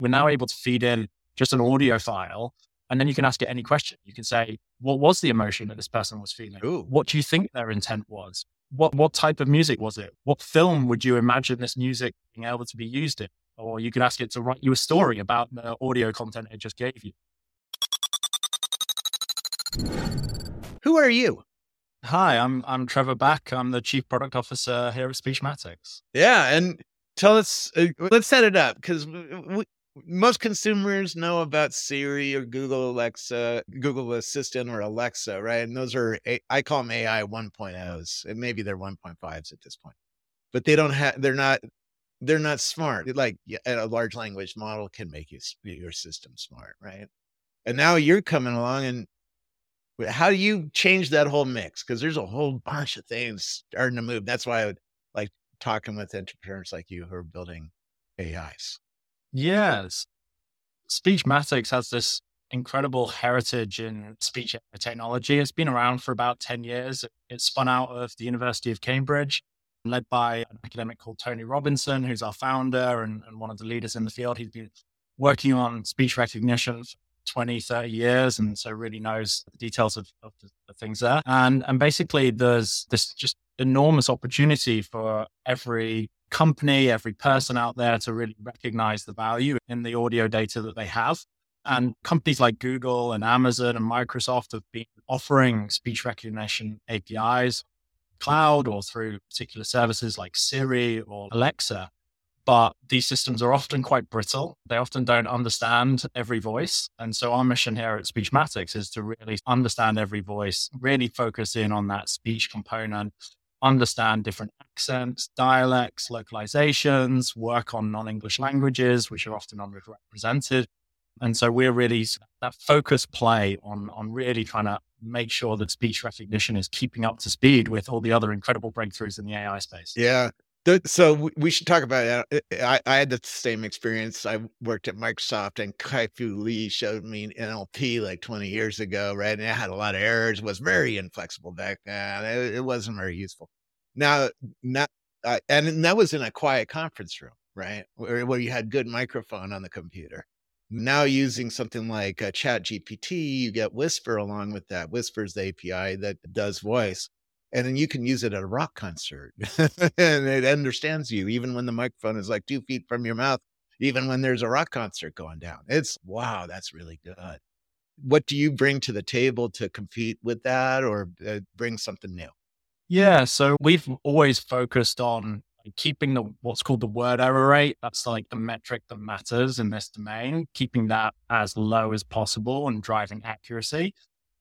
We're now able to feed in just an audio file and then you can ask it any question. You can say, what was the emotion that this person was feeling? Ooh. What do you think their intent was? What what type of music was it? What film would you imagine this music being able to be used in? Or you can ask it to write you a story about the audio content it just gave you. Who are you? Hi, I'm I'm Trevor Back. I'm the Chief Product Officer here at Speechmatics. Yeah, and tell us. Uh, let's set it up because most consumers know about Siri or Google Alexa, Google Assistant or Alexa, right? And those are I call them AI 1.0s, and maybe they're 1.5s at this point, but they don't have. They're not. They're not smart. Like a large language model can make you your system smart, right? And now you're coming along and how do you change that whole mix? Because there's a whole bunch of things starting to move. That's why I would like talking with entrepreneurs like you who are building AIs. Yes. Speechmatics has this incredible heritage in speech technology. It's been around for about 10 years. It spun out of the University of Cambridge, led by an academic called Tony Robinson, who's our founder and, and one of the leaders in the field. He's been working on speech recognition for 20, 30 years, and so really knows the details of, of the, the, things there. And and basically, there's this just enormous opportunity for every company, every person out there to really recognize the value in the audio data that they have. And companies like Google and Amazon and Microsoft have been offering speech recognition APIs, cloud or through particular services like Siri or Alexa but these systems are often quite brittle. They often don't understand every voice. And so our mission here at Speechmatics is to really understand every voice, really focus in on that speech component, understand different accents, dialects, localizations, work on non-English languages, which are often underrepresented. And so we're really that focus play on, on really trying to make sure that speech recognition is keeping up to speed with all the other incredible breakthroughs in the AI space. Yeah so we should talk about it. I, I, had the same experience. I worked at Microsoft, and Kai-Fu Lee showed me NLP like 20 years ago, right? And it had a lot of errors. was very inflexible back then. It, it wasn't very useful. Now, not uh, and that was in a quiet conference room, right, where, where you had good microphone on the computer. Now, using something like a Chat GPT, you get Whisper along with that. Whisper's the API that does voice and then you can use it at a rock concert and it understands you even when the microphone is like two feet from your mouth even when there's a rock concert going down. It's wow that's really good. What do you bring to the table to compete with that or uh, bring something new? Yeah so we've always focused on keeping the what's called the word error rate that's like the metric that matters in this domain keeping that as low as possible and driving accuracy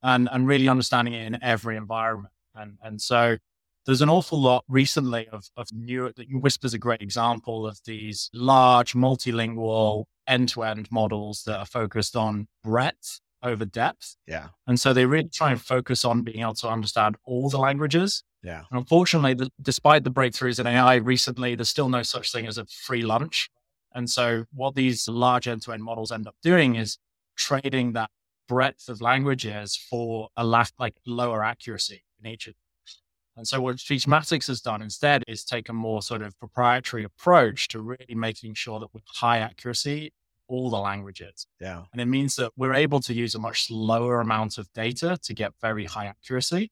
and and really understanding it in every environment and, and so there's an awful lot recently of, of new, that Whisper's a great example of these large multilingual end to end models that are focused on breadth over depth. Yeah. And so they really try and focus on being able to understand all the languages. Yeah. And unfortunately, the, despite the breakthroughs in AI recently, there's still no such thing as a free lunch. And so what these large end to end models end up doing is trading that breadth of languages for a lack, like lower accuracy nature. And so what Speechmatics has done instead is take a more sort of proprietary approach to really making sure that with high accuracy, all the languages. Yeah. And it means that we're able to use a much lower amount of data to get very high accuracy.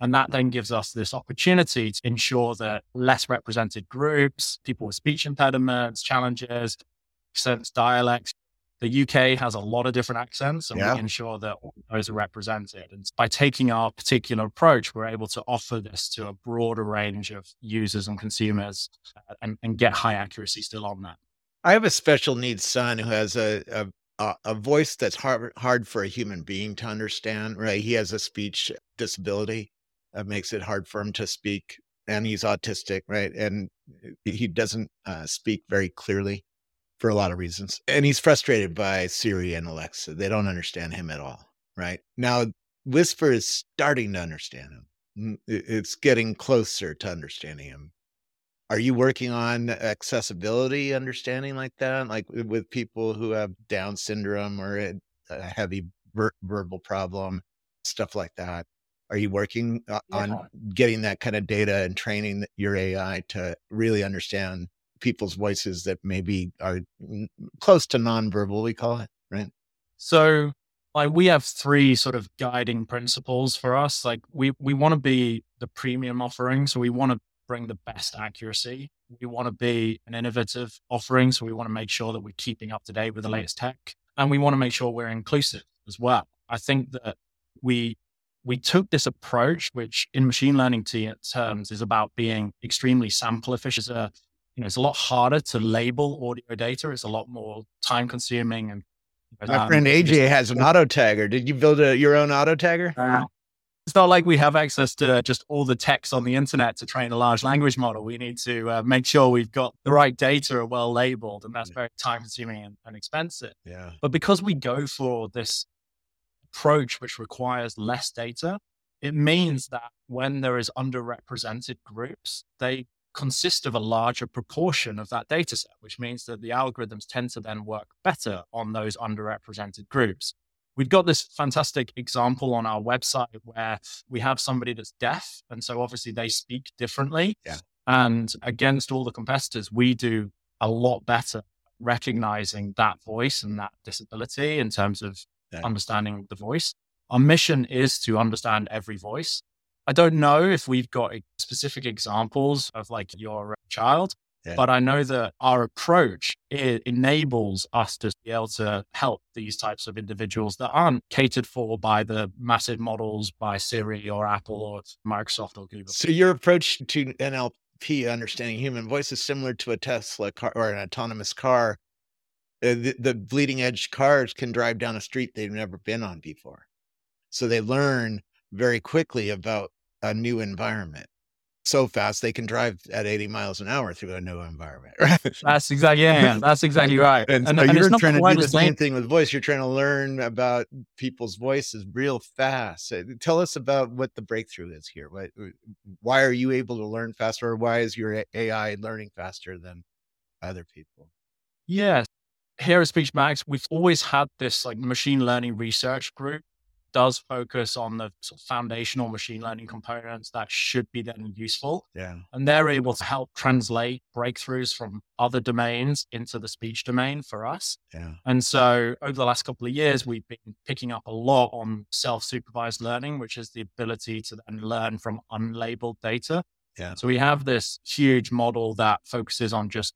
And that then gives us this opportunity to ensure that less represented groups, people with speech impediments, challenges, accents, dialects, the UK has a lot of different accents and yeah. we ensure that those are represented. And by taking our particular approach, we're able to offer this to a broader range of users and consumers uh, and, and get high accuracy still on that. I have a special needs son who has a, a, a voice that's hard, hard for a human being to understand, right? He has a speech disability that makes it hard for him to speak and he's autistic, right? And he doesn't uh, speak very clearly for a lot of reasons. And he's frustrated by Siri and Alexa. They don't understand him at all. Right. Now, Whisper is starting to understand him. It's getting closer to understanding him. Are you working on accessibility understanding like that? Like with people who have Down syndrome or a heavy ver- verbal problem, stuff like that? Are you working uh, yeah. on getting that kind of data and training your AI to really understand people's voices that maybe are close to nonverbal, we call it, right? So like we have three sort of guiding principles for us. Like we we want to be the premium offering. So we want to bring the best accuracy. We want to be an innovative offering. So we want to make sure that we're keeping up to date with the mm-hmm. latest tech. And we want to make sure we're inclusive as well. I think that we we took this approach, which in machine learning terms is about being extremely sample efficient. It's a, you know, it's a lot harder to label audio data. It's a lot more time consuming. And my um, friend AJ has an auto tagger. Did you build a, your own auto tagger? Uh, it's not like we have access to just all the text on the internet to train a large language model. We need to uh, make sure we've got the right data are well labeled, and that's very time consuming and, and expensive. Yeah. But because we go for this approach which requires less data, it means that when there is underrepresented groups, they consist of a larger proportion of that data set, which means that the algorithms tend to then work better on those underrepresented groups. We've got this fantastic example on our website where we have somebody that's deaf. And so obviously they speak differently. Yeah. And against all the competitors, we do a lot better recognizing that voice and that disability in terms of yeah. understanding the voice. Our mission is to understand every voice. I don't know if we've got specific examples of like your child, yeah. but I know that our approach it enables us to be able to help these types of individuals that aren't catered for by the massive models by Siri or Apple or Microsoft or Google. So your approach to NLP understanding human voice is similar to a Tesla car or an autonomous car uh, the, the bleeding edge cars can drive down a street they've never been on before. So they learn very quickly about a new environment so fast they can drive at 80 miles an hour through a new environment. Right? That's exactly yeah, that's exactly right. and, and, so and you're trying to do the same thing with voice. You're trying to learn about people's voices real fast. Uh, tell us about what the breakthrough is here. Why, why are you able to learn faster, or why is your AI learning faster than other people? Yes here at Speechmatics, we've always had this like machine learning research group does focus on the sort of foundational machine learning components that should be then useful. Yeah. And they're able to help translate breakthroughs from other domains into the speech domain for us. Yeah. And so over the last couple of years, we've been picking up a lot on self supervised learning, which is the ability to then learn from unlabeled data. Yeah. So we have this huge model that focuses on just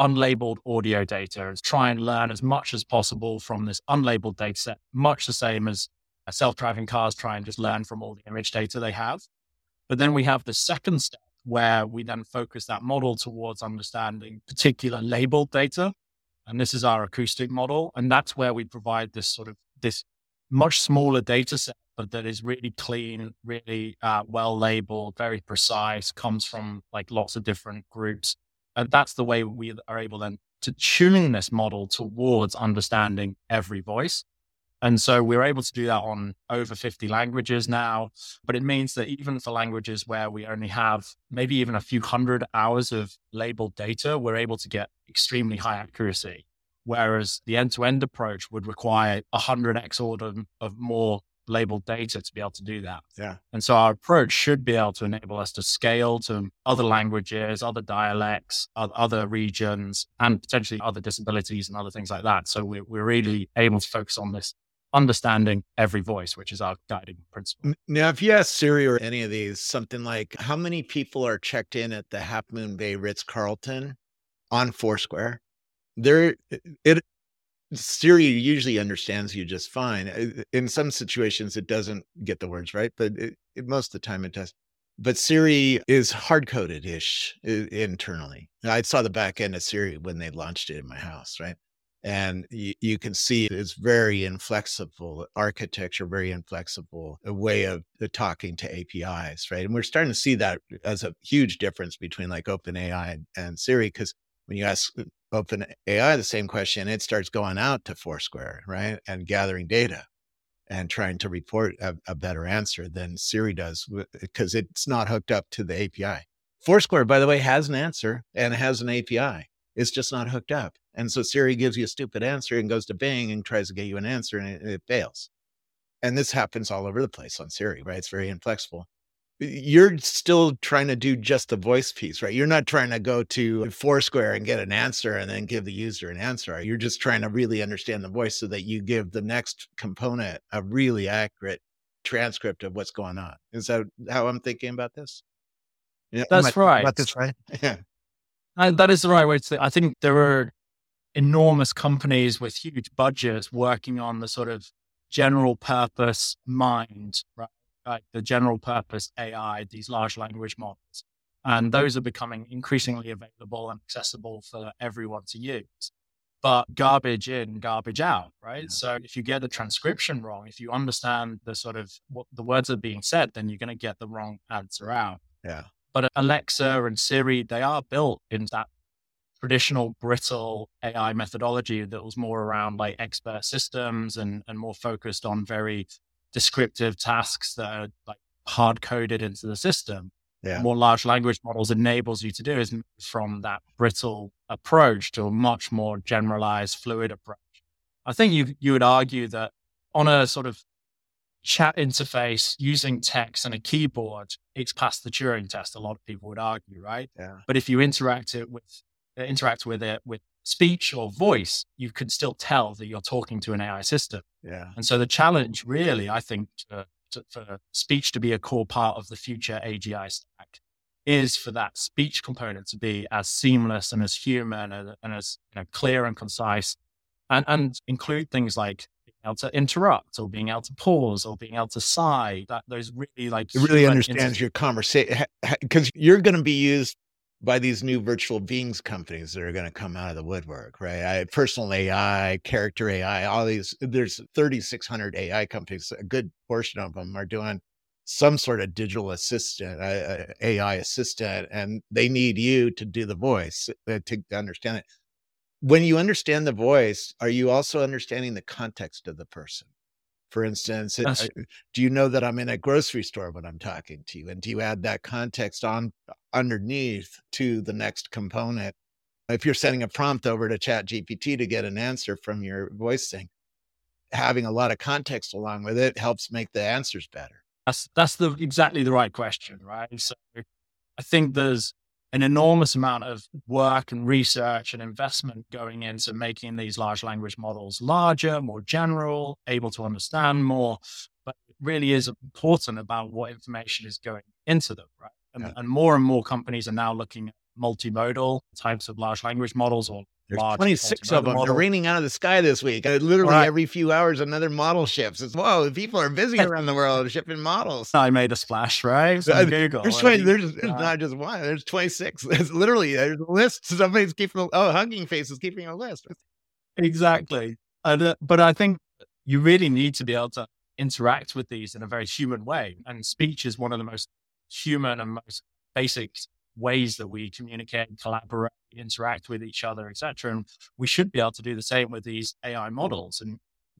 unlabeled audio data and try and learn as much as possible from this unlabeled data set, much the same as self driving cars try and just learn from all the image data they have. But then we have the second step where we then focus that model towards understanding particular labeled data. And this is our acoustic model. And that's where we provide this sort of this much smaller data set, but that is really clean, really uh, well labeled, very precise, comes from like lots of different groups and that's the way we are able then to tune this model towards understanding every voice. And so we're able to do that on over 50 languages now. But it means that even for languages where we only have maybe even a few hundred hours of labeled data, we're able to get extremely high accuracy. Whereas the end to end approach would require 100x order of more labeled data to be able to do that. Yeah. And so our approach should be able to enable us to scale to other languages, other dialects, other regions, and potentially other disabilities and other things like that. So we're, we're really able to focus on this understanding every voice, which is our guiding principle. Now, if you ask Siri or any of these, something like how many people are checked in at the Half Moon Bay Ritz Carlton on Foursquare, there it Siri usually understands you just fine. In some situations, it doesn't get the words right, but it, it, most of the time it does. But Siri is hard coded ish internally. I saw the back end of Siri when they launched it in my house, right? And you, you can see it's very inflexible architecture, very inflexible a way of uh, talking to APIs, right? And we're starting to see that as a huge difference between like OpenAI and, and Siri, because when you ask uh, open AI the same question, it starts going out to Foursquare, right? And gathering data and trying to report a, a better answer than Siri does because it's not hooked up to the API. Foursquare, by the way, has an answer and has an API. It's just not hooked up. And so Siri gives you a stupid answer and goes to Bing and tries to get you an answer and it, it fails. And this happens all over the place on Siri, right? It's very inflexible. you're still trying to do just the voice piece, right? You're not trying to go to Foursquare and get an answer and then give the user an answer. You're just trying to really understand the voice so that you give the next component a really accurate transcript of what's going on. Is that how I'm thinking about this? Yeah, that's right. About this right? Yeah. And that is the right way to think. I think there are enormous companies with huge budgets working on the sort of general purpose mind, right? Like the general purpose AI, these large language models. And those are becoming increasingly available and accessible for everyone to use. But garbage in, garbage out, right? Yeah. So if you get the transcription wrong, if you understand the sort of what the words are being said, then you're going to get the wrong answer out. Yeah. But Alexa and Siri, they are built in that traditional brittle AI methodology that was more around like expert systems and, and more focused on very descriptive tasks that are like hard coded into the system. Yeah. More large language models enables you to do is from that brittle approach to a much more generalized, fluid approach. I think you you would argue that on a sort of chat interface using text and a keyboard, it's past the Turing test. A lot of people would argue, right? Yeah. But if you interact it with uh, interact with it with speech or voice, you can still tell that you're talking to an AI system. Yeah. And so the challenge, really, I think, to, to, for speech to be a core part of the future AGI stack is for that speech component to be as seamless and as human and, and as you know, clear and concise, and, and include things like able to interrupt or being able to pause or being able to sigh that those really like it really understands your conversation because you're going to be used by these new virtual beings companies that are going to come out of the woodwork right? I, personal ai character ai all these there's 3600 ai companies a good portion of them are doing some sort of digital assistant uh, ai assistant and they need you to do the voice uh, to, to understand it when you understand the voice, are you also understanding the context of the person? For instance, uh, it, uh, do you know that I'm in a grocery store when I'm talking to you? And do you add that context on underneath to the next component? If you're sending a prompt over to Chat GPT to get an answer from your voice thing, having a lot of context along with it helps make the answers better. That's that's the exactly the right question, right? So I think there's an enormous amount of work and research and investment going into making these large language models larger, more general, able to understand more. But it really is important about what information is going into them, right? And, yeah. and more and more companies are now looking at multimodal types of large language models or there's 26 of them. Model. They're raining out of the sky this week. Uh, literally right. every few hours, another model ships. It's whoa, people are busy around the world shipping models. I made a splash, right? So uh, Google. There's, 20, there's, there's not just one. There's 26. There's literally there's a list. Somebody's keeping. Oh, Hugging Face is keeping a list. Exactly. Uh, but I think you really need to be able to interact with these in a very human way, and speech is one of the most human and most basic ways that we communicate, collaborate, interact with each other, etc. And we should be able to do the same with these AI models. And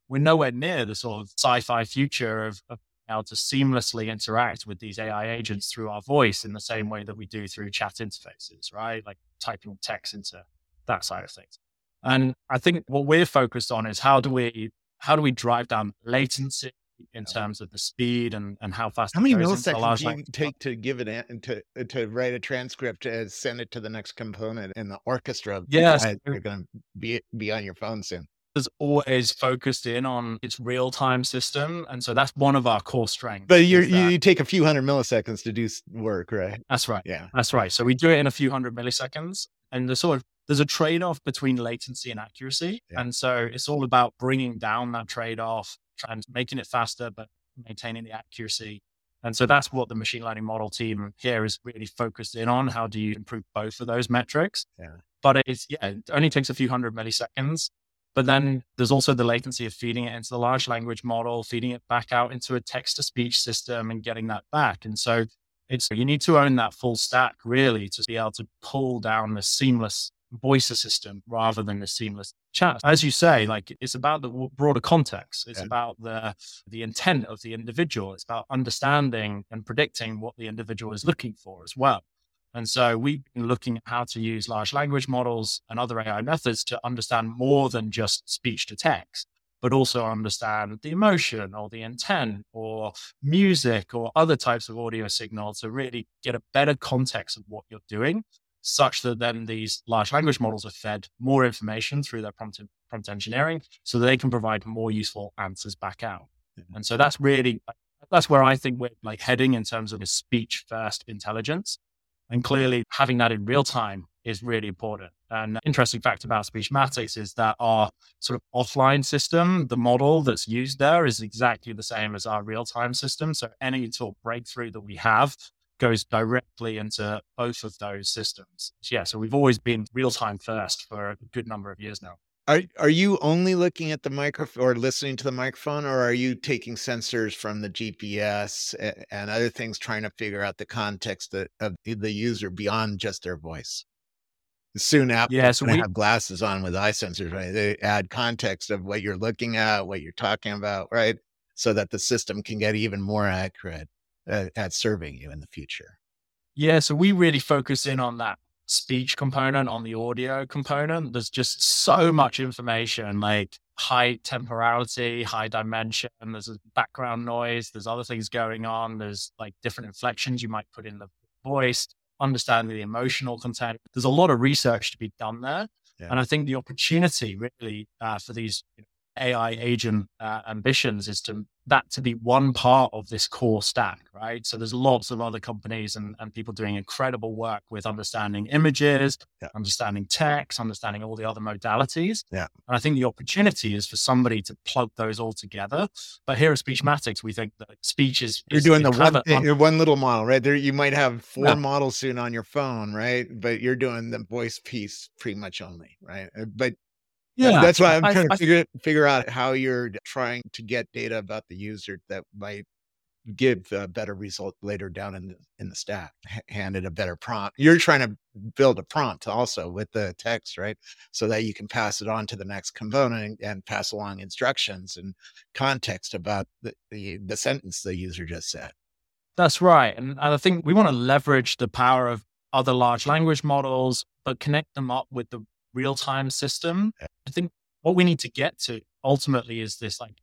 we're nowhere near the sort of sci-fi future of, of able to seamlessly interact with these AI agents through our voice in the same way that we do through chat interfaces, right? Like typing text into that side of things. And I think what we're focused on is how do we how do we drive down latency in terms of the speed and, and how fast. How many milliseconds do you take to give it an, to to write a transcript and send it to the next component in the orchestra? Yes, you're going to be be on your phone soon. Is always focused in on its real time system, and so that's one of our core strengths. But you you take a few hundred milliseconds to do work, right? That's right. Yeah, that's right. So we do it in a few hundred milliseconds, and the sort of there's a trade off between latency and accuracy, yeah. and so it's all about bringing down that trade off and making it faster, but maintaining the accuracy. And so that's what the machine learning model team here is really focused in on. How do you improve both of those metrics? Yeah. But it's, yeah, it only takes a few hundred milliseconds. But then there's also the latency of feeding it into the large language model, feeding it back out into a text to speech system and getting that back. And so it's, you need to own that full stack really to be able to pull down the seamless voice assistant rather than the seamless chat. As you say, like it's about the broader context. It's yeah. about the the intent of the individual. It's about understanding and predicting what the individual is looking for as well. And so we've been looking at how to use large language models and other AI methods to understand more than just speech to text, but also understand the emotion or the intent or music or other types of audio signal to really get a better context of what you're doing, such that then these large language models are fed more information through their prompt, prompt engineering so that they can provide more useful answers back out. And so that's really, that's where I think we're like heading in terms of a speech first intelligence. And clearly having that in real time is really important. And interesting fact about Speechmatics is that our sort of offline system, the model that's used there is exactly the same as our real time system. So any sort of breakthrough that we have goes directly into both of those systems. Yeah. So we've always been real time first for a good number of years now. Are are you only looking at the microphone or listening to the microphone, or are you taking sensors from the GPS and other things, trying to figure out the context of the user beyond just their voice? soon Apple yeah, so we have glasses on with eye sensors, right? They add context of what you're looking at, what you're talking about, right? So that the system can get even more accurate at, at serving you in the future. Yeah, so we really focus in on that speech component, on the audio component. There's just so much information, like high temporality, high dimension. There's a background noise. There's other things going on. There's like different inflections you might put in the voice understanding the emotional content. There's a lot of research to be done there. Yeah. And I think the opportunity really uh, for these you know, AI agent uh, ambitions is to that to be one part of this core stack, right? So there's lots of other companies and, and people doing incredible work with understanding images, yeah. understanding text, understanding all the other modalities. Yeah. And I think the opportunity is for somebody to plug those all together. But here at Speechmatics, we think that speech is, you're doing the one, on, one little model, right? There you might have four yeah. models soon on your phone, right? But you're doing the voice piece pretty much only, right? Uh, but yeah, that's why I'm trying I, to figure figure out how you're trying to get data about the user that might give a better result later down in the in the stack. Handed a better prompt. You're trying to build a prompt also with the text, right? So that you can pass it on to the next component and pass along instructions and context about the, the, the sentence the user just said. That's right. And, and I think we want to leverage the power of other large language models, but connect them up with the real time system. I think what we need to get to ultimately is this like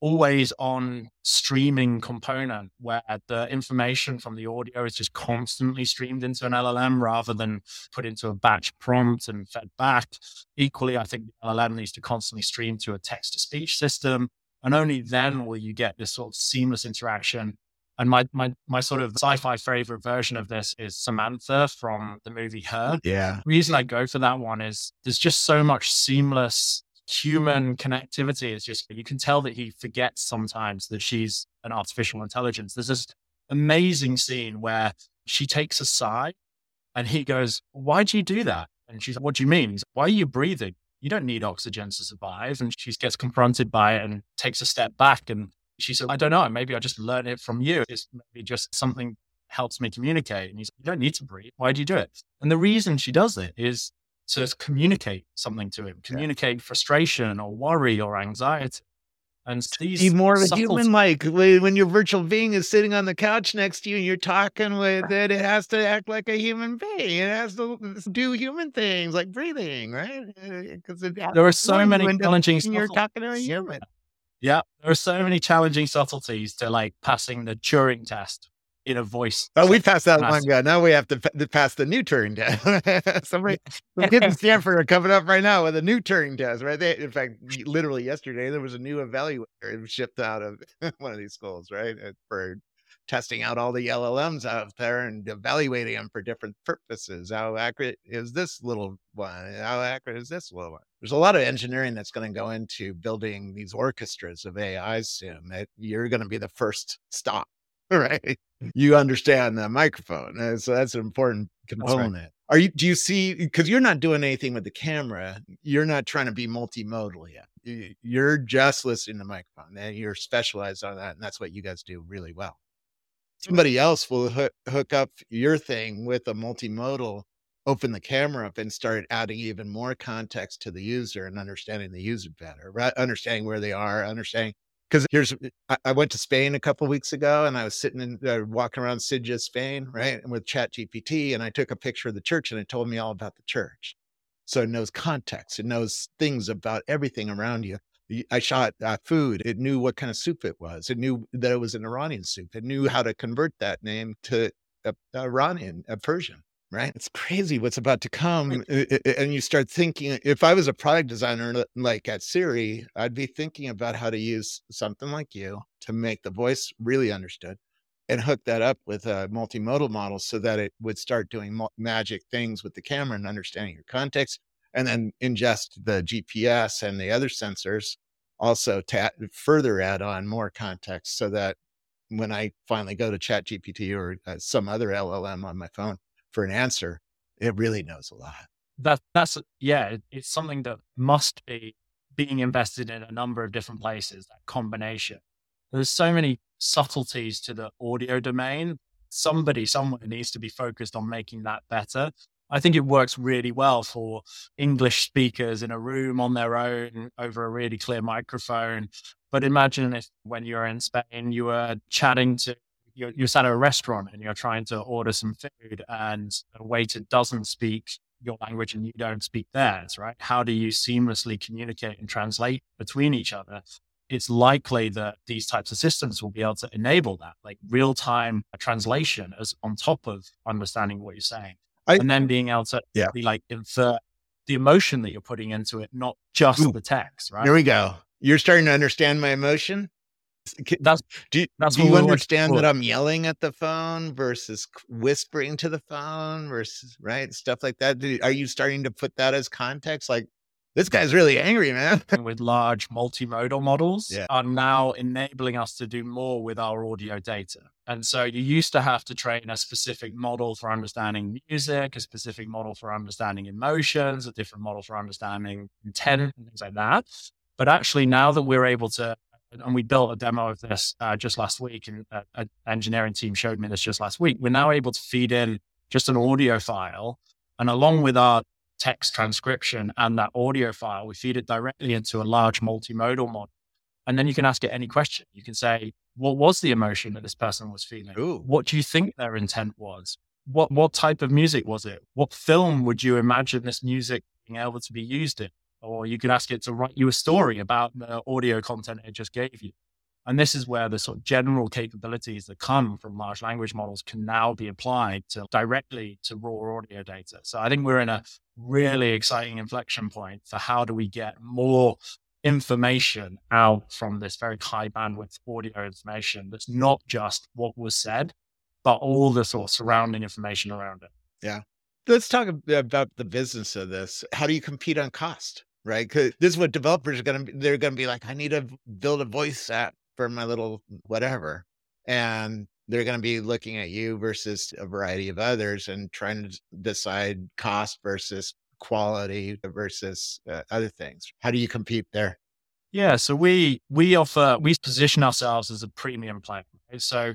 always on streaming component where the information from the audio is just constantly streamed into an LLM rather than put into a batch prompt and fed back. Equally, I think the LLM needs to constantly stream to a text to speech system. And only then will you get this sort of seamless interaction and my my my sort of sci-fi favorite version of this is Samantha from the movie Her. Yeah. The reason I go for that one is there's just so much seamless human connectivity. It's just you can tell that he forgets sometimes that she's an artificial intelligence. There's this amazing scene where she takes a sigh and he goes, Why do you do that? And she's like, What do you mean? He's like, Why are you breathing? You don't need oxygen to survive. And she gets confronted by it and takes a step back and she said, I don't know. Maybe I just learned it from you. It's maybe just something helps me communicate. And he's like, You don't need to breathe. Why do you do it? And the reason she does it is to communicate something to him, communicate yeah. frustration or worry or anxiety. And these be more of a human like when your virtual being is sitting on the couch next to you and you're talking with it, it has to act like a human being. It has to do human things like breathing, right? Uh, because there are so many challenging. You're talking to a human. Yeah, there are so many challenging subtleties to like passing the Turing test in a voice. Oh, we passed that one guy. Now we have to, pass the new Turing test. Somebody, some kids in Stanford are coming up right now with a new Turing test, right? They, in fact, literally yesterday there was a new evaluator shipped out of one of these schools, right, for testing mm-hmm. out all the LLMs out there and evaluating them for different purposes. How accurate is this little one? How accurate is this little one? There's a lot of engineering that's going to go into building these orchestras of AI soon. That you're going to be the first stop, right? Mm. You understand the microphone, uh, so that's an important component. Right. Are you? Do you see? Because you're not doing anything with the camera. You're not trying to be multimodal yet. You're just listening to the microphone, and you're specialized on that, and that's what you guys do really well somebody else will hook, hook up your thing with a multimodal open the camera up and start adding even more context to the user and understanding the user better right? Understanding where they are understanding because here's I, went to spain a couple weeks ago and i was sitting and uh, walking around Sitges spain right and with chat gpt and i took a picture of the church and it told me all about the church. So it knows context it knows things about everything around you I shot uh, food. It knew what kind of soup it was. It knew that it was an Iranian soup. It knew how to convert that name to Iranian, a Persian right? It's crazy what's about to come. And you start thinking, if I was a product designer like at Siri, I'd be thinking about how to use something like you to make the voice really understood and hook that up with a multimodal model so that it would start doing magic things with the camera and understanding your context and then ingest the GPS and the other sensors also to further add on more context so that when I finally go to chat GPT or uh, some other LLM on my phone, for an answer, it really knows a lot. That that's yeah, it's something that must be being invested in a number of different places. That combination. There's so many subtleties to the audio domain. Somebody somewhere needs to be focused on making that better. I think it works really well for English speakers in a room on their own over a really clear microphone. But imagine if when you're in Spain, you were chatting to you're, you're sat at a restaurant and you're trying to order some food and a waiter doesn't speak your language and you don't speak theirs, right? How do you seamlessly communicate and translate between each other? It's likely that these types of systems will be able to enable that, like real time translation as on top of understanding what you're saying. I, and then being able to yeah. be like infer the emotion that you're putting into it, not just Ooh, the text, right? Here we go. You're starting to understand my emotion. That's do you, that's do you understand that I'm yelling at the phone versus whispering to the phone versus right stuff like that? Do, are you starting to put that as context? Like this guy's really angry, man. with large multimodal models yeah. are now enabling us to do more with our audio data. And so you used to have to train a specific model for understanding music, a specific model for understanding emotions, a different model for understanding intent, and things like that. But actually, now that we're able to and we built a demo of this uh, just last week, and uh, an engineering team showed me this just last week. We're now able to feed in just an audio file, and along with our text transcription and that audio file, we feed it directly into a large multimodal model. And then you can ask it any question. You can say, "What was the emotion that this person was feeling? Ooh. What do you think their intent was? What what type of music was it? What film would you imagine this music being able to be used in? or you could ask it to write you a story about the audio content it just gave you. And this is where the sort of general capabilities that come from large language models can now be applied to directly to raw audio data. So I think we're in a really exciting inflection point for how do we get more information out from this very high bandwidth audio information that's not just what was said, but all the sort of surrounding information around it. Yeah. Let's talk about the business of this. How do you compete on cost? right? Because this is what developers are going to be. They're going to be like, I need to build a voice app for my little whatever. And they're going to be looking at you versus a variety of others and trying to decide cost versus quality versus uh, other things. How do you compete there? Yeah, so we we offer we position ourselves as a premium player. Right? So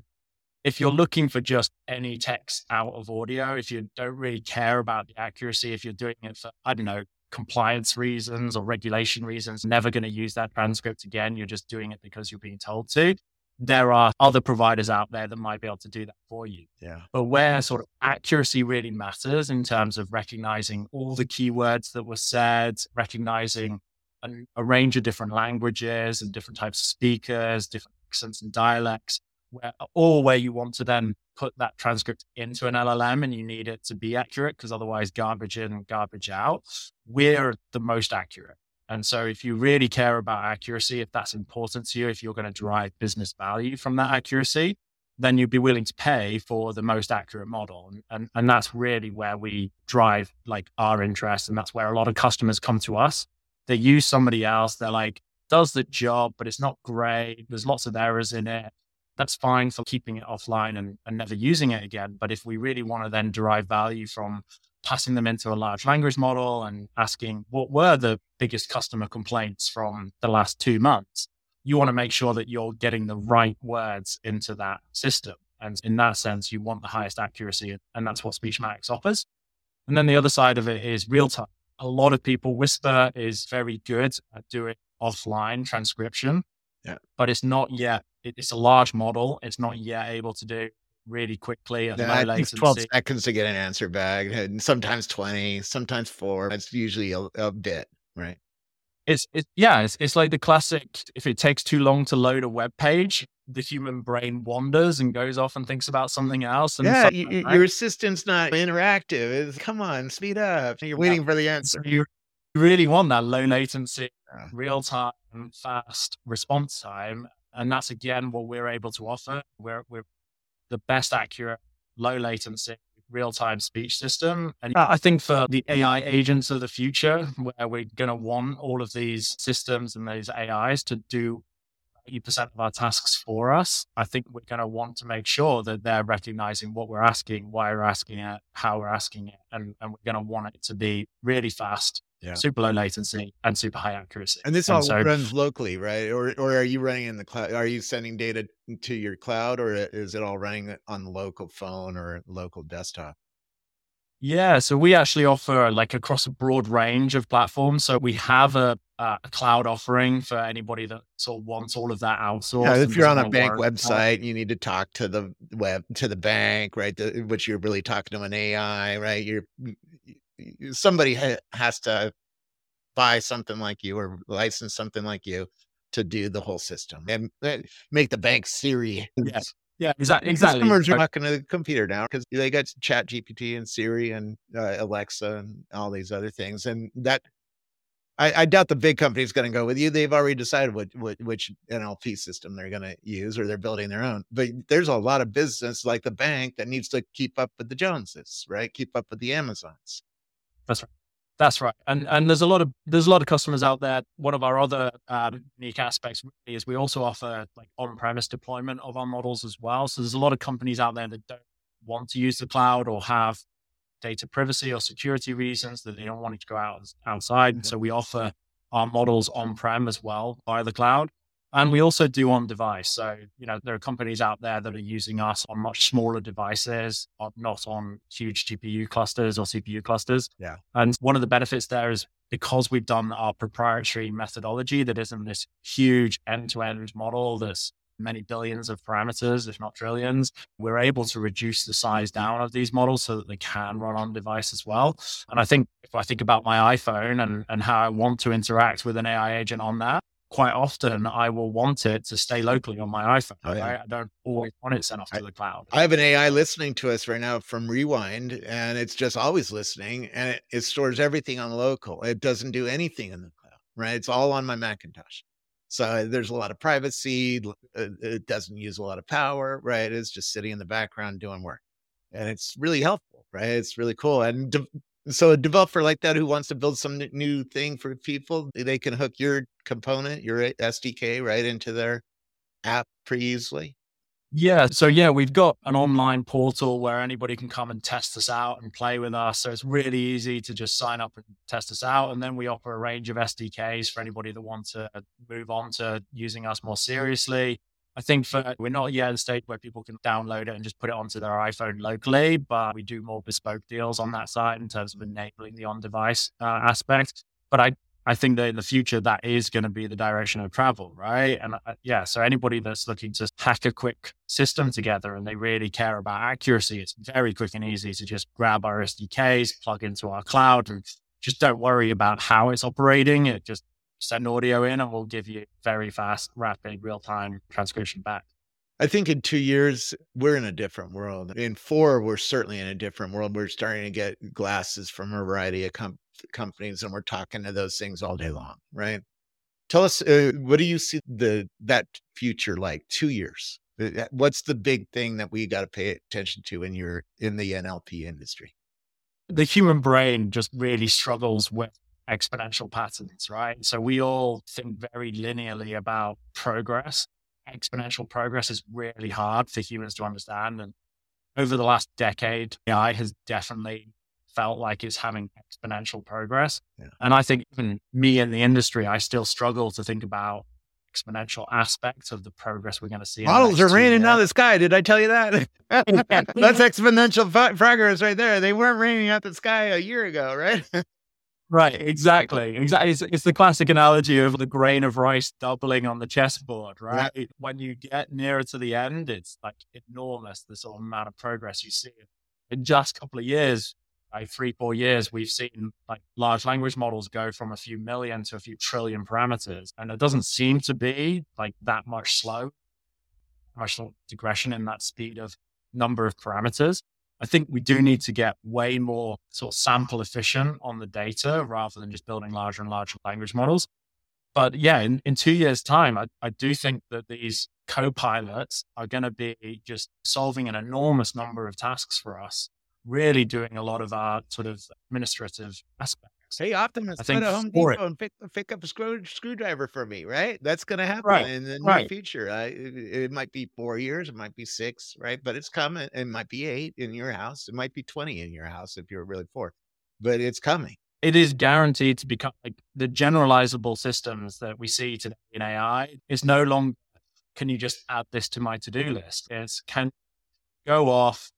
if you're looking for just any text out of audio, if you don't really care about the accuracy, if you're doing it for I don't know compliance reasons or regulation reasons, never going to use that transcript again. You're just doing it because you're being told to. There are other providers out there that might be able to do that for you. Yeah. But where sort of accuracy really matters in terms of recognizing all the keywords that were said, recognizing a, a range of different languages and different types of speakers, different accents and dialects, where or where you want to then put that transcript into an LLM and you need it to be accurate because otherwise garbage in, garbage out. We're the most accurate. And so if you really care about accuracy, if that's important to you, if you're going to drive business value from that accuracy, then you'd be willing to pay for the most accurate model. And, and, that's really where we drive like our interest. And that's where a lot of customers come to us. They use somebody else. They're like, does the job, but it's not great. There's lots of errors in it that's fine for keeping it offline and, and never using it again. But if we really want to then derive value from passing them into a large language model and asking what were the biggest customer complaints from the last two months, you want to make sure that you're getting the right words into that system. And in that sense, you want the highest accuracy. And that's what Speechmatics offers. And then the other side of it is real time. A lot of people, Whisper is very good at doing offline transcription, yeah. but it's not yet it's a large model. It's not yet able to do really quickly at yeah, low latency. 12 seconds to get an answer back, and sometimes 20, sometimes four. It's usually a, a bit, right? it's, it's yeah, it's, it's like the classic. If it takes too long to load a web page, the human brain wanders and goes off and thinks about something else. And yeah, you, your assistant's not interactive. It's, come on, speed up. You're waiting yeah. for the answer. You really want that low latency, yeah. real time, fast response time, and that's again what we're able to offer. We're we're the best accurate, low latency, real time speech system. And uh, I think for the AI agents of the future, where we're going to want all of these systems and these AIs to do 80% of our tasks for us, I think we're going to want to make sure that they're recognizing what we're asking, why we're asking it, how we're asking it, and, and we're going to want it to be really fast, yeah. super low latency, and super high accuracy. And this and all so, runs locally, right? Or, or are you running in the cloud? Are you sending data to your cloud, or is it all running on local phone or local desktop? Yeah, so we actually offer like across a broad range of platforms. So we have a, uh, a cloud offering for anybody that sort of wants all of that outsourced. Yeah, if you're on a bank website, you need to talk to the web to the bank, right? The, which you're really talking to an AI, right? You're somebody ha- has to buy something like you or license something like you to do the whole system and eh, make the bank Siri. Yes. Yeah, exactly. Exactly. Customers are talking to the computer now because they got Chat GPT and Siri and uh, Alexa and all these other things, and that I, I doubt the big company is going to go with you. They've already decided what, what which NLP system they're going to use, or they're building their own. But there's a lot of business like the bank that needs to keep up with the Joneses, right? Keep up with the Amazons. That's right. That's right, and and there's a lot of there's a lot of customers out there. One of our other um, unique aspects really is we also offer like on-premise deployment of our models as well. So there's a lot of companies out there that don't want to use the cloud or have data privacy or security reasons that they don't want it to go out outside. Mm-hmm. So we offer our models on-prem as well via the cloud. And we also do on device. So, you know, there are companies out there that are using us on much smaller devices, not on huge GPU clusters or CPU clusters. Yeah. And one of the benefits there is because we've done our proprietary methodology that isn't this huge end to end model that's many billions of parameters, if not trillions, we're able to reduce the size down of these models so that they can run on device as well. And I think if I think about my iPhone and, and how I want to interact with an AI agent on that, quite often I will want it to stay locally on my iPhone. Oh, yeah. right? I don't always want it sent off to the cloud. I have an AI listening to us right now from Rewind, and it's just always listening, and it, it stores everything on local. It doesn't do anything in the cloud, right? It's all on my Macintosh. So there's a lot of privacy. Uh, it doesn't use a lot of power, right? It's just sitting in the background doing work, and it's really helpful, right? It's really cool. And de- so a developer like that who wants to build some new thing for people, they can hook your component, your SDK right into their app pretty easily. Yeah. So, yeah, we've got an online portal where anybody can come and test us out and play with us. So, it's really easy to just sign up and test us out. And then we offer a range of SDKs for anybody that wants to move on to using us more seriously. I think for we're not yet at a state where people can download it and just put it onto their iPhone locally, but we do more bespoke deals on that side in terms of enabling the on-device uh, aspect. But I I think that in the future that is going to be the direction of travel, right? And uh, yeah, so anybody that's looking to hack a quick system together and they really care about accuracy, it's very quick and easy to just grab our SDKs, plug into our cloud, and just don't worry about how it's operating. It just send audio in and we'll give you very fast, rapid, real time transcription back. I think in two years, we're in a different world. In four, we're certainly in a different world. We're starting to get glasses from a variety of com- companies and we're talking to those things all day long, right? Tell us, uh, what do you see the that future like two years? Uh, what's the big thing that we got to pay attention to in your in the NLP industry? The human brain just really struggles with exponential patterns, right? So we all think very linearly about progress. Exponential progress is really hard for humans to understand. And over the last decade, AI has definitely felt like it's having exponential progress. Yeah. And I think even me in the industry, I still struggle to think about exponential aspects of the progress we're going to see. Models are raining down the sky. Did I tell you that? That's exponential progress right there. They weren't raining out the sky a year ago, right? Right, exactly. Exactly. It's, it's, the classic analogy of the grain of rice doubling on the chessboard, right? Yeah. When you get nearer to the end, it's like enormous, the sort of amount of progress you see. In just a couple of years, by three, four years, we've seen like large language models go from a few million to a few trillion parameters. And it doesn't seem to be like that much slow, much digression in that speed of number of parameters. I think we do need to get way more sort of sample efficient on the data rather than just building larger and larger language models. But yeah, in, in two years' time, I, I do think that these co-pilots are going to be just solving an enormous number of tasks for us, really doing a lot of our sort of administrative aspects. Hey, Optimus, I think go to Home Depot it, and pick, pick up a screw, screwdriver for me, right? That's going to happen right, in the right. near future. Uh, it, it, might be four years, it might be six, right? But it's coming. It might be eight in your house. It might be 20 in your house if you're really poor, but it's coming it is guaranteed to become like the generalizable systems that we see today in AI is no longer can you just add this to my to-do list? It's can go off,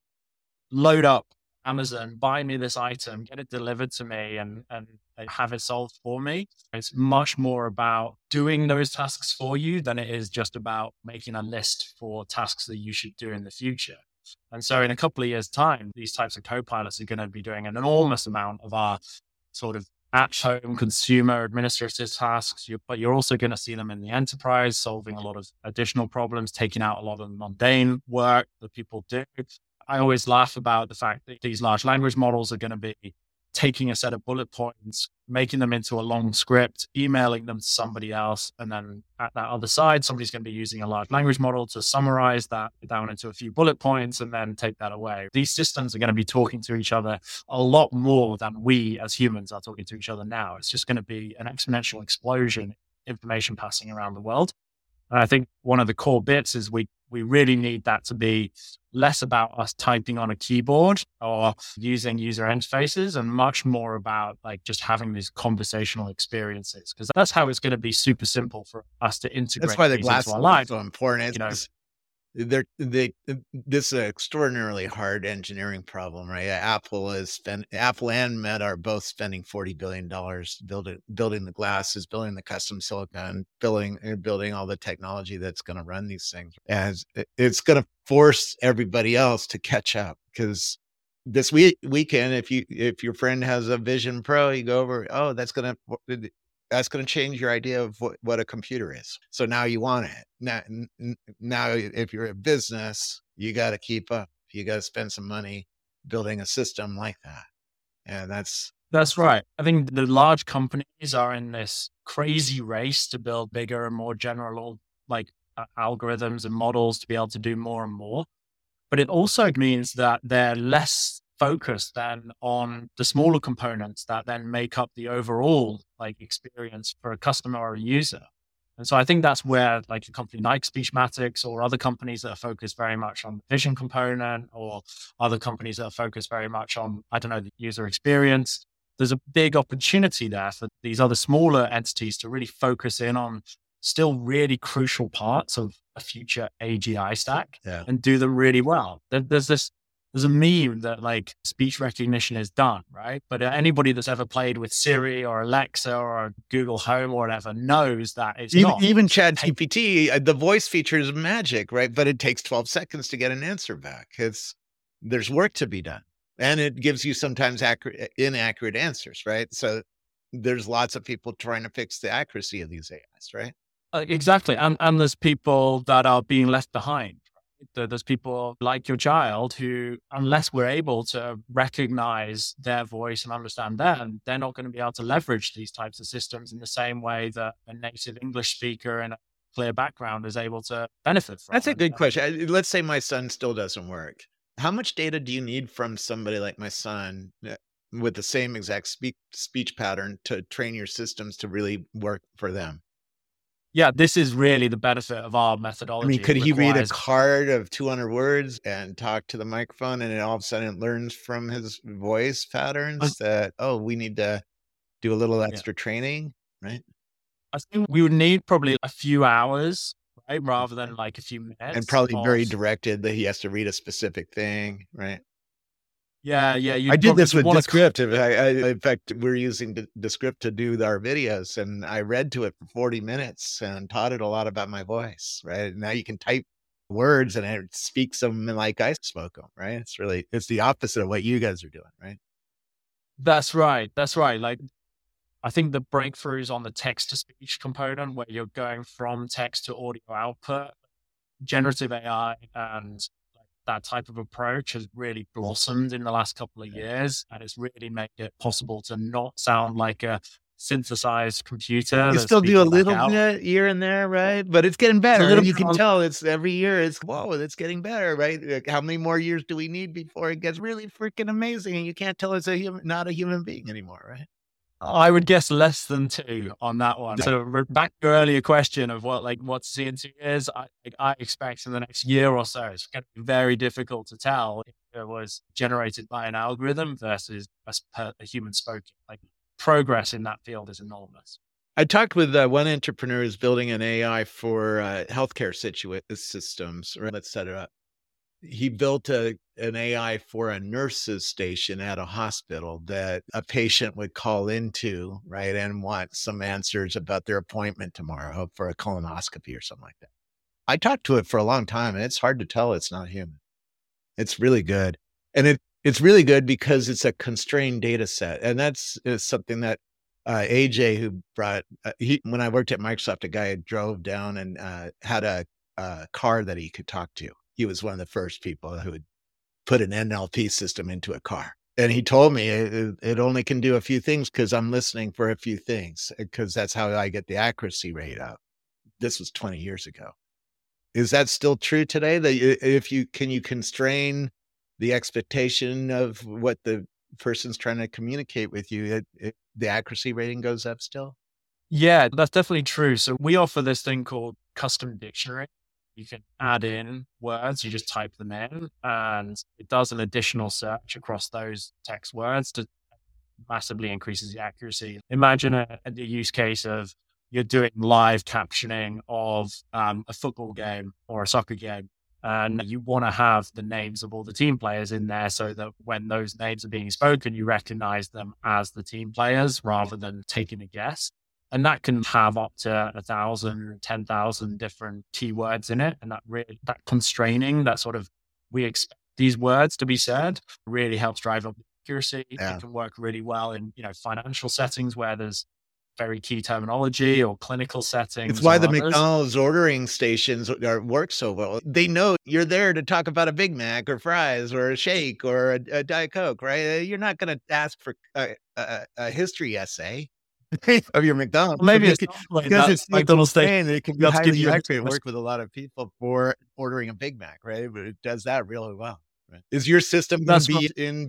load up Amazon, buy me this item, get it delivered to me and and uh, have it solved for me. It's much more about doing those tasks for you than it is just about making a list for tasks that you should do in the future. And so in a couple of years' time, these types of co-pilots are going to be doing an enormous amount of our sort of at home consumer administrative tasks, but you're also going to see them in the enterprise solving a lot of additional problems, taking out a lot of mundane work that people do. I always laugh about the fact that these large language models are going to be taking a set of bullet points, making them into a long script, emailing them to somebody else. And then at that other side, somebody's going to be using a large language model to summarize that down into a few bullet points and then take that away. These systems are going to be talking to each other a lot more than we as humans are talking to each other now. It's just going to be an exponential explosion information passing around the world. And I think one of the core bits is we we really need that to be less about us typing on a keyboard or using user interfaces and much more about like just having these conversational experiences because that's how it's going to be super simple for us to integrate. That's why the glass is so important. You know, they're they this is an extraordinarily hard engineering problem, right? Apple is spend Apple and Meta are both spending forty billion dollars building building the glasses, building the custom silicon, building uh, building all the technology that's going to run these things. And it's going to force everybody else to catch up because this week weekend, if you if your friend has a Vision Pro, you go over, oh, that's going to that's going to change your idea of what, what a computer is. So now you want it. Now, now if you're a business, you got to keep up. You got to spend some money building a system like that. And that's that's right. I think the large companies are in this crazy race to build bigger and more general like uh, algorithms and models to be able to do more and more. But it also means that they're less focus then on the smaller components that then make up the overall like experience for a customer or a user. And so I think that's where like a company like Speechmatics or other companies that are focused very much on the vision component or other companies that are focused very much on, I don't know, the user experience. There's a big opportunity there for these other smaller entities to really focus in on still really crucial parts of a future AGI stack yeah. and do them really well. There's this there's a meme that like speech recognition is done, right? But anybody that's ever played with Siri or Alexa or Google Home or whatever knows that it's even, not. Even Chat GPT, uh, the voice feature is magic, right? But it takes 12 seconds to get an answer back. It's there's work to be done. And it gives you sometimes accurate, inaccurate answers, right? So there's lots of people trying to fix the accuracy of these AIs, right? Uh, exactly. And, and there's people that are being left behind, there's people like your child who, unless we're able to recognize their voice and understand them, they're not going to be able to leverage these types of systems in the same way that a native English speaker and a clear background is able to benefit from. That's a good question. Let's say my son still doesn't work. How much data do you need from somebody like my son eh, with the same exact speak, speech pattern to train your systems to really work for them? Yeah, this is really the benefit of our methodology. I mean, could he read a card of 200 words and talk to the microphone and then all of a sudden learns from his voice patterns that, oh, we need to do a little extra yeah. training, right? I think we would need probably a few hours, right? Rather than like a few minutes. And probably very directed that he has to read a specific thing, right? Yeah, yeah. I did this with Descript. I, I, in fact, we're using Descript to do our videos, and I read to it for 40 minutes and taught it a lot about my voice. Right now, you can type words and it speaks them like I spoke them. Right? It's really it's the opposite of what you guys are doing. Right? That's right. That's right. Like, I think the breakthroughs on the text to speech component, where you're going from text to audio output, generative AI and that type of approach has really blossomed in the last couple of years. And it's really made it possible to not sound like a synthesized computer. You still do a little bit here and there, right? But it's getting better. You can tell it's every year. It's whoa, it's getting better, right? Like, how many more years do we need before it gets really freaking amazing? And you can't tell it's a human, not a human being anymore, right? I would guess less than two on that one. So back to your earlier question of what like what to see in two years, I I expect in the next year or so it's going to be very difficult to tell if it was generated by an algorithm versus a, a human spoken. Like progress in that field is enormous. I talked with uh, one entrepreneur who's building an AI for uh, healthcare situa- systems. Right? Let's set it up. He built a, an AI for a nurse's station at a hospital that a patient would call into, right, and want some answers about their appointment tomorrow for a colonoscopy or something like that. I talked to it for a long time, and it's hard to tell it's not human. It's really good, and it it's really good because it's a constrained data set. And that's something that uh, AJ, who brought, uh, he, when I worked at Microsoft, a guy drove down and uh, had a, a, car that he could talk to. He was one of the first people who put an NLP system into a car. And he told me it, it only can do a few things because I'm listening for a few things, eh, because that's how I get the accuracy rate up. This was 20 years ago. Is that still true today? That if you can you constrain the expectation of what the person's trying to communicate with you, it, it, the accuracy rating goes up still? Yeah, that's definitely true. So we offer this thing called custom dictionary. You can add in words, you just type them in, and it does an additional search across those text words to massively increases the accuracy. Imagine a, a use case of you're doing live captioning of um, a football game or a soccer game and you want to have the names of all the team players in there so that when those names are being spoken, you recognize them as the team players rather than taking a guess. And that can have up to a thousand, ten thousand different keywords in it. And that really, that constraining, that sort of, we expect these words to be said really helps drive up accuracy. Yeah. It can work really well in, you know, financial settings where there's very key terminology or clinical settings. It's why the others. McDonald's ordering stations are, work so well. They know you're there to talk about a Big Mac or fries or a shake or a, a Diet Coke, right? You're not going to ask for a, a, a, history essay. of your McDonald's. Well, maybe it's like because it's McDonald's station. It can be highly accurate. Work with a lot of people for ordering a Big Mac, right? But it does that really well. Right? Is your system going to be in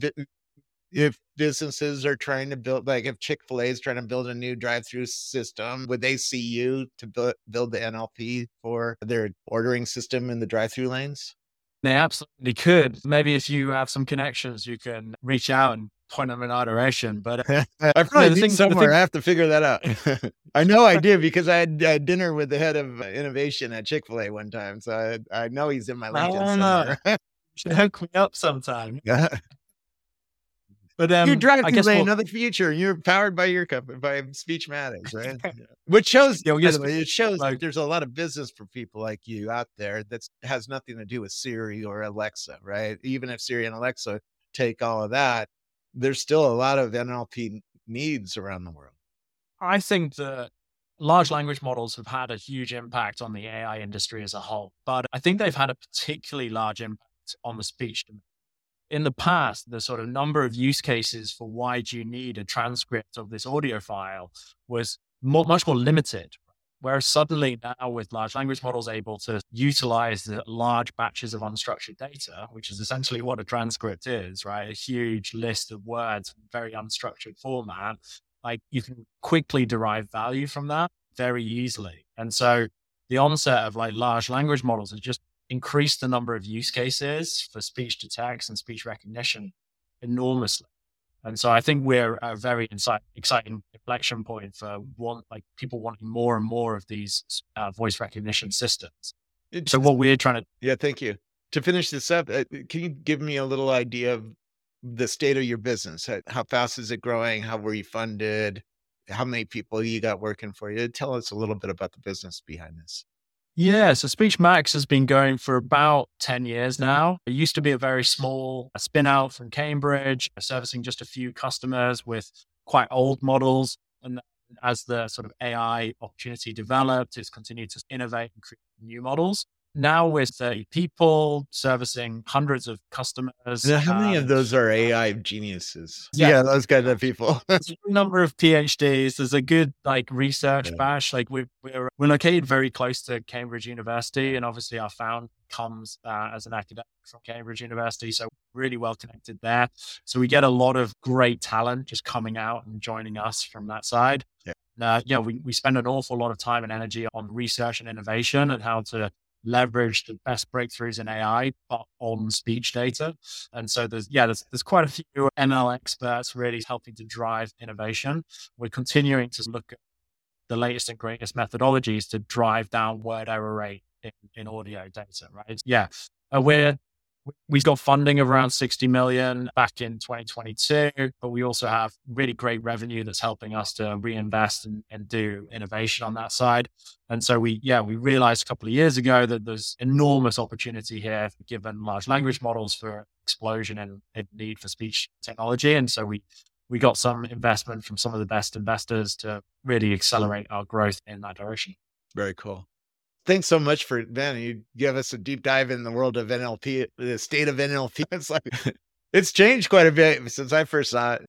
if businesses are trying to build like if chick-fil-a is trying to build a new drive-through system would they see you to build, build the nlp for their ordering system in the drive-through lanes they absolutely could maybe if you have some connections you can reach out and point of in our but uh, i probably think somewhere thing- i have to figure that out. I know i did because i had uh, dinner with the head of innovation at chick-fil-a one time so i, I know he's in my linkedin I should hook me up sometime. Yeah. But um, you drive lane, we'll, another future. You're powered by your company, by Speechmatics, right? Which shows, you know, yes, way, it shows like, there's a lot of business for people like you out there that has nothing to do with Siri or Alexa, right? Even if Siri and Alexa take all of that, there's still a lot of NLP needs around the world. I think that large language models have had a huge impact on the AI industry as a whole, but I think they've had a particularly large impact on the speech domain in the past, the sort of number of use cases for why do you need a transcript of this audio file was more, much more limited. Whereas suddenly now with large language models able to utilize the large batches of unstructured data, which is essentially what a transcript is, right? A huge list of words, in very unstructured format, like you can quickly derive value from that very easily. And so the onset of like large language models has just increased the number of use cases for speech to text and speech recognition enormously. And so I think we're a very exciting inflection point for one, like people wanting more and more of these uh, voice recognition systems. It's, so what we're trying to, yeah, thank you. To finish this up, uh, can you give me a little idea of the state of your business? How fast is it growing? How were you funded? How many people you got working for you? Tell us a little bit about the business behind this. Yeah, so Speechmatics has been going for about 10 years now. It used to be a very small spin out from Cambridge, servicing just a few customers with quite old models. And as the sort of AI opportunity developed, it's continued to innovate and create new models now we're 30 people servicing hundreds of customers. Now, how many of those are AI geniuses? Yeah, yeah those kind of people. There's a number of PhDs. There's a good like research yeah. bash. Like we're, we're, we're located very close to Cambridge University, and obviously our found comes uh, as an academic from Cambridge University, so really well connected there. So we get a lot of great talent just coming out and joining us from that side. Yeah. Uh, yeah, we, we spend an awful lot of time and energy on research and innovation and how to leverage the best breakthroughs in AI, but on speech data. And so there's, yeah, there's, there's quite a few ML experts really helping to drive innovation. We're continuing to look at the latest and greatest methodologies to drive down word error rate in, in audio data, right? Yeah. Uh, we're we got funding of around 60 million back in 2022, but we also have really great revenue that's helping us to reinvest and, and, do innovation on that side. And so we, yeah, we realized a couple of years ago that there's enormous opportunity here given large language models for explosion and need for speech technology. And so we, we got some investment from some of the best investors to really accelerate our growth in that direction. Very cool thanks so much for Ben. You give us a deep dive in the world of NLP, the state of NLP. It's like it's changed quite a bit since I first saw it.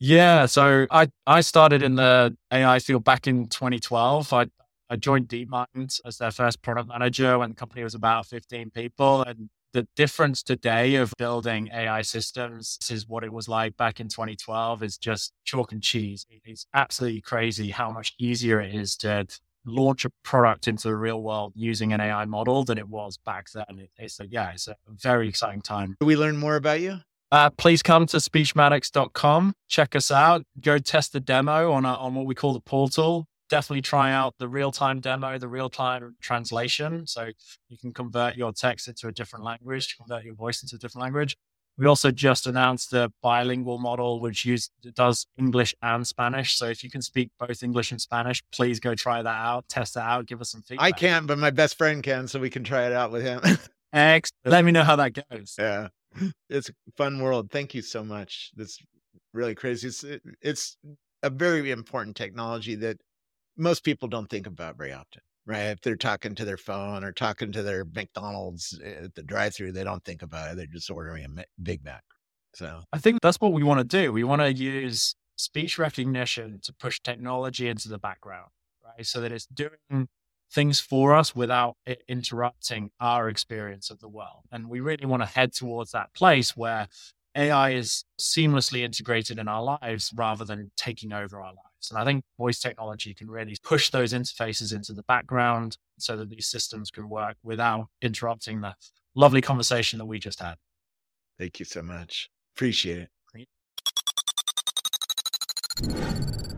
Yeah, so I I started in the AI field back in 2012. I I joined DeepMind as their first product manager when the company was about 15 people, and the difference today of building AI systems is what it was like back in 2012 is just chalk and cheese. It's absolutely crazy how much easier it is to launch a product into the real world using an AI model than it was back then. it's a, yeah, it's a very exciting time. Do we learn more about you? Uh, please come to speechmatics.com. Check us out. Go test the demo on, a, on what we call the portal. Definitely try out the real time demo, the real time translation. So you can convert your text into a different language, convert your voice into a different language. We also just announced a bilingual model, which use, does English and Spanish. So if you can speak both English and Spanish, please go try that out, test it out, give us some feedback. I can't, but my best friend can, so we can try it out with him. Excellent. Let me know how that goes. Yeah, it's a fun world. Thank you so much. That's really crazy. It's it's a very important technology that most people don't think about very often right? If they're talking to their phone or talking to their McDonald's eh, at the drive through, they don't think about it. They're just ordering a Big Mac. So I think that's what we want to do. We want to use speech recognition to push technology into the background, right? So that it's doing things for us without it interrupting our experience of the world. And we really want to head towards that place where AI is seamlessly integrated in our lives rather than taking over our lives. And I think voice technology can really push those interfaces into the background so that these systems can work without interrupting the lovely conversation that we just had. Thank you so much. Appreciate it.